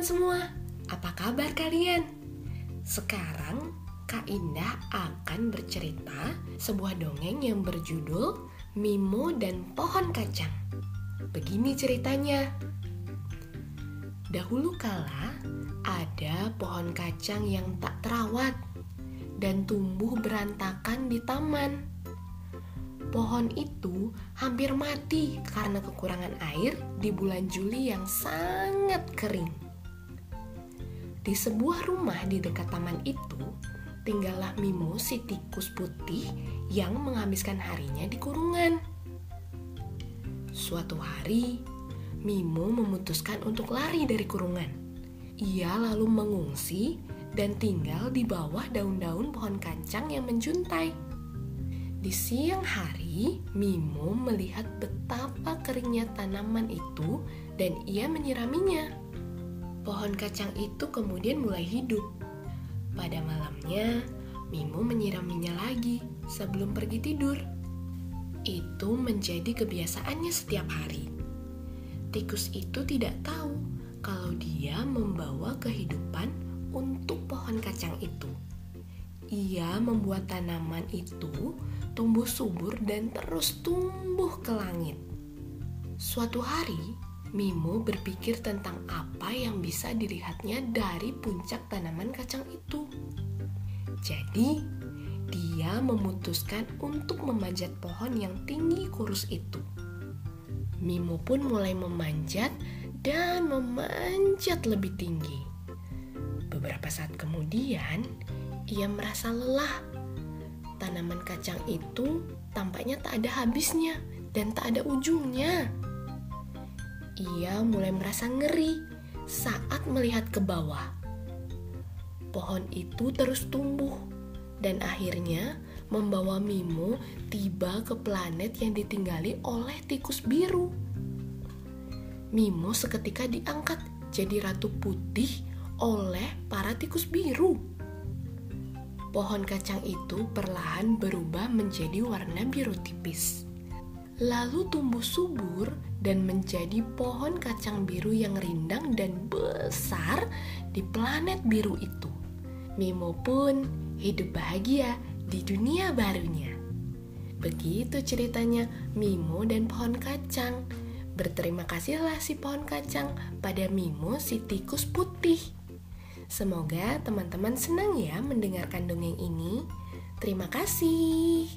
teman-teman semua, apa kabar kalian? Sekarang Kak Indah akan bercerita sebuah dongeng yang berjudul Mimo dan Pohon Kacang. Begini ceritanya. Dahulu kala ada pohon kacang yang tak terawat dan tumbuh berantakan di taman. Pohon itu hampir mati karena kekurangan air di bulan Juli yang sangat kering. Di sebuah rumah di dekat taman itu, tinggallah Mimo si tikus putih yang menghabiskan harinya di kurungan. Suatu hari, Mimo memutuskan untuk lari dari kurungan. Ia lalu mengungsi dan tinggal di bawah daun-daun pohon kancang yang menjuntai. Di siang hari, Mimo melihat betapa keringnya tanaman itu dan ia menyiraminya. Pohon kacang itu kemudian mulai hidup. Pada malamnya, Mimo menyiraminya lagi sebelum pergi tidur. Itu menjadi kebiasaannya setiap hari. Tikus itu tidak tahu kalau dia membawa kehidupan untuk pohon kacang itu. Ia membuat tanaman itu tumbuh subur dan terus tumbuh ke langit. Suatu hari, Mimo berpikir tentang apa yang bisa dilihatnya dari puncak tanaman kacang itu. Jadi, dia memutuskan untuk memanjat pohon yang tinggi kurus itu. Mimo pun mulai memanjat dan memanjat lebih tinggi. Beberapa saat kemudian, ia merasa lelah tanaman kacang itu tampaknya tak ada habisnya dan tak ada ujungnya. Ia mulai merasa ngeri saat melihat ke bawah. Pohon itu terus tumbuh dan akhirnya membawa Mimo tiba ke planet yang ditinggali oleh tikus biru. Mimo seketika diangkat jadi ratu putih oleh para tikus biru pohon kacang itu perlahan berubah menjadi warna biru tipis. Lalu tumbuh subur dan menjadi pohon kacang biru yang rindang dan besar di planet biru itu. Mimo pun hidup bahagia di dunia barunya. Begitu ceritanya Mimo dan pohon kacang. Berterima kasihlah si pohon kacang pada Mimo si tikus putih. Semoga teman-teman senang ya mendengarkan dongeng ini. Terima kasih.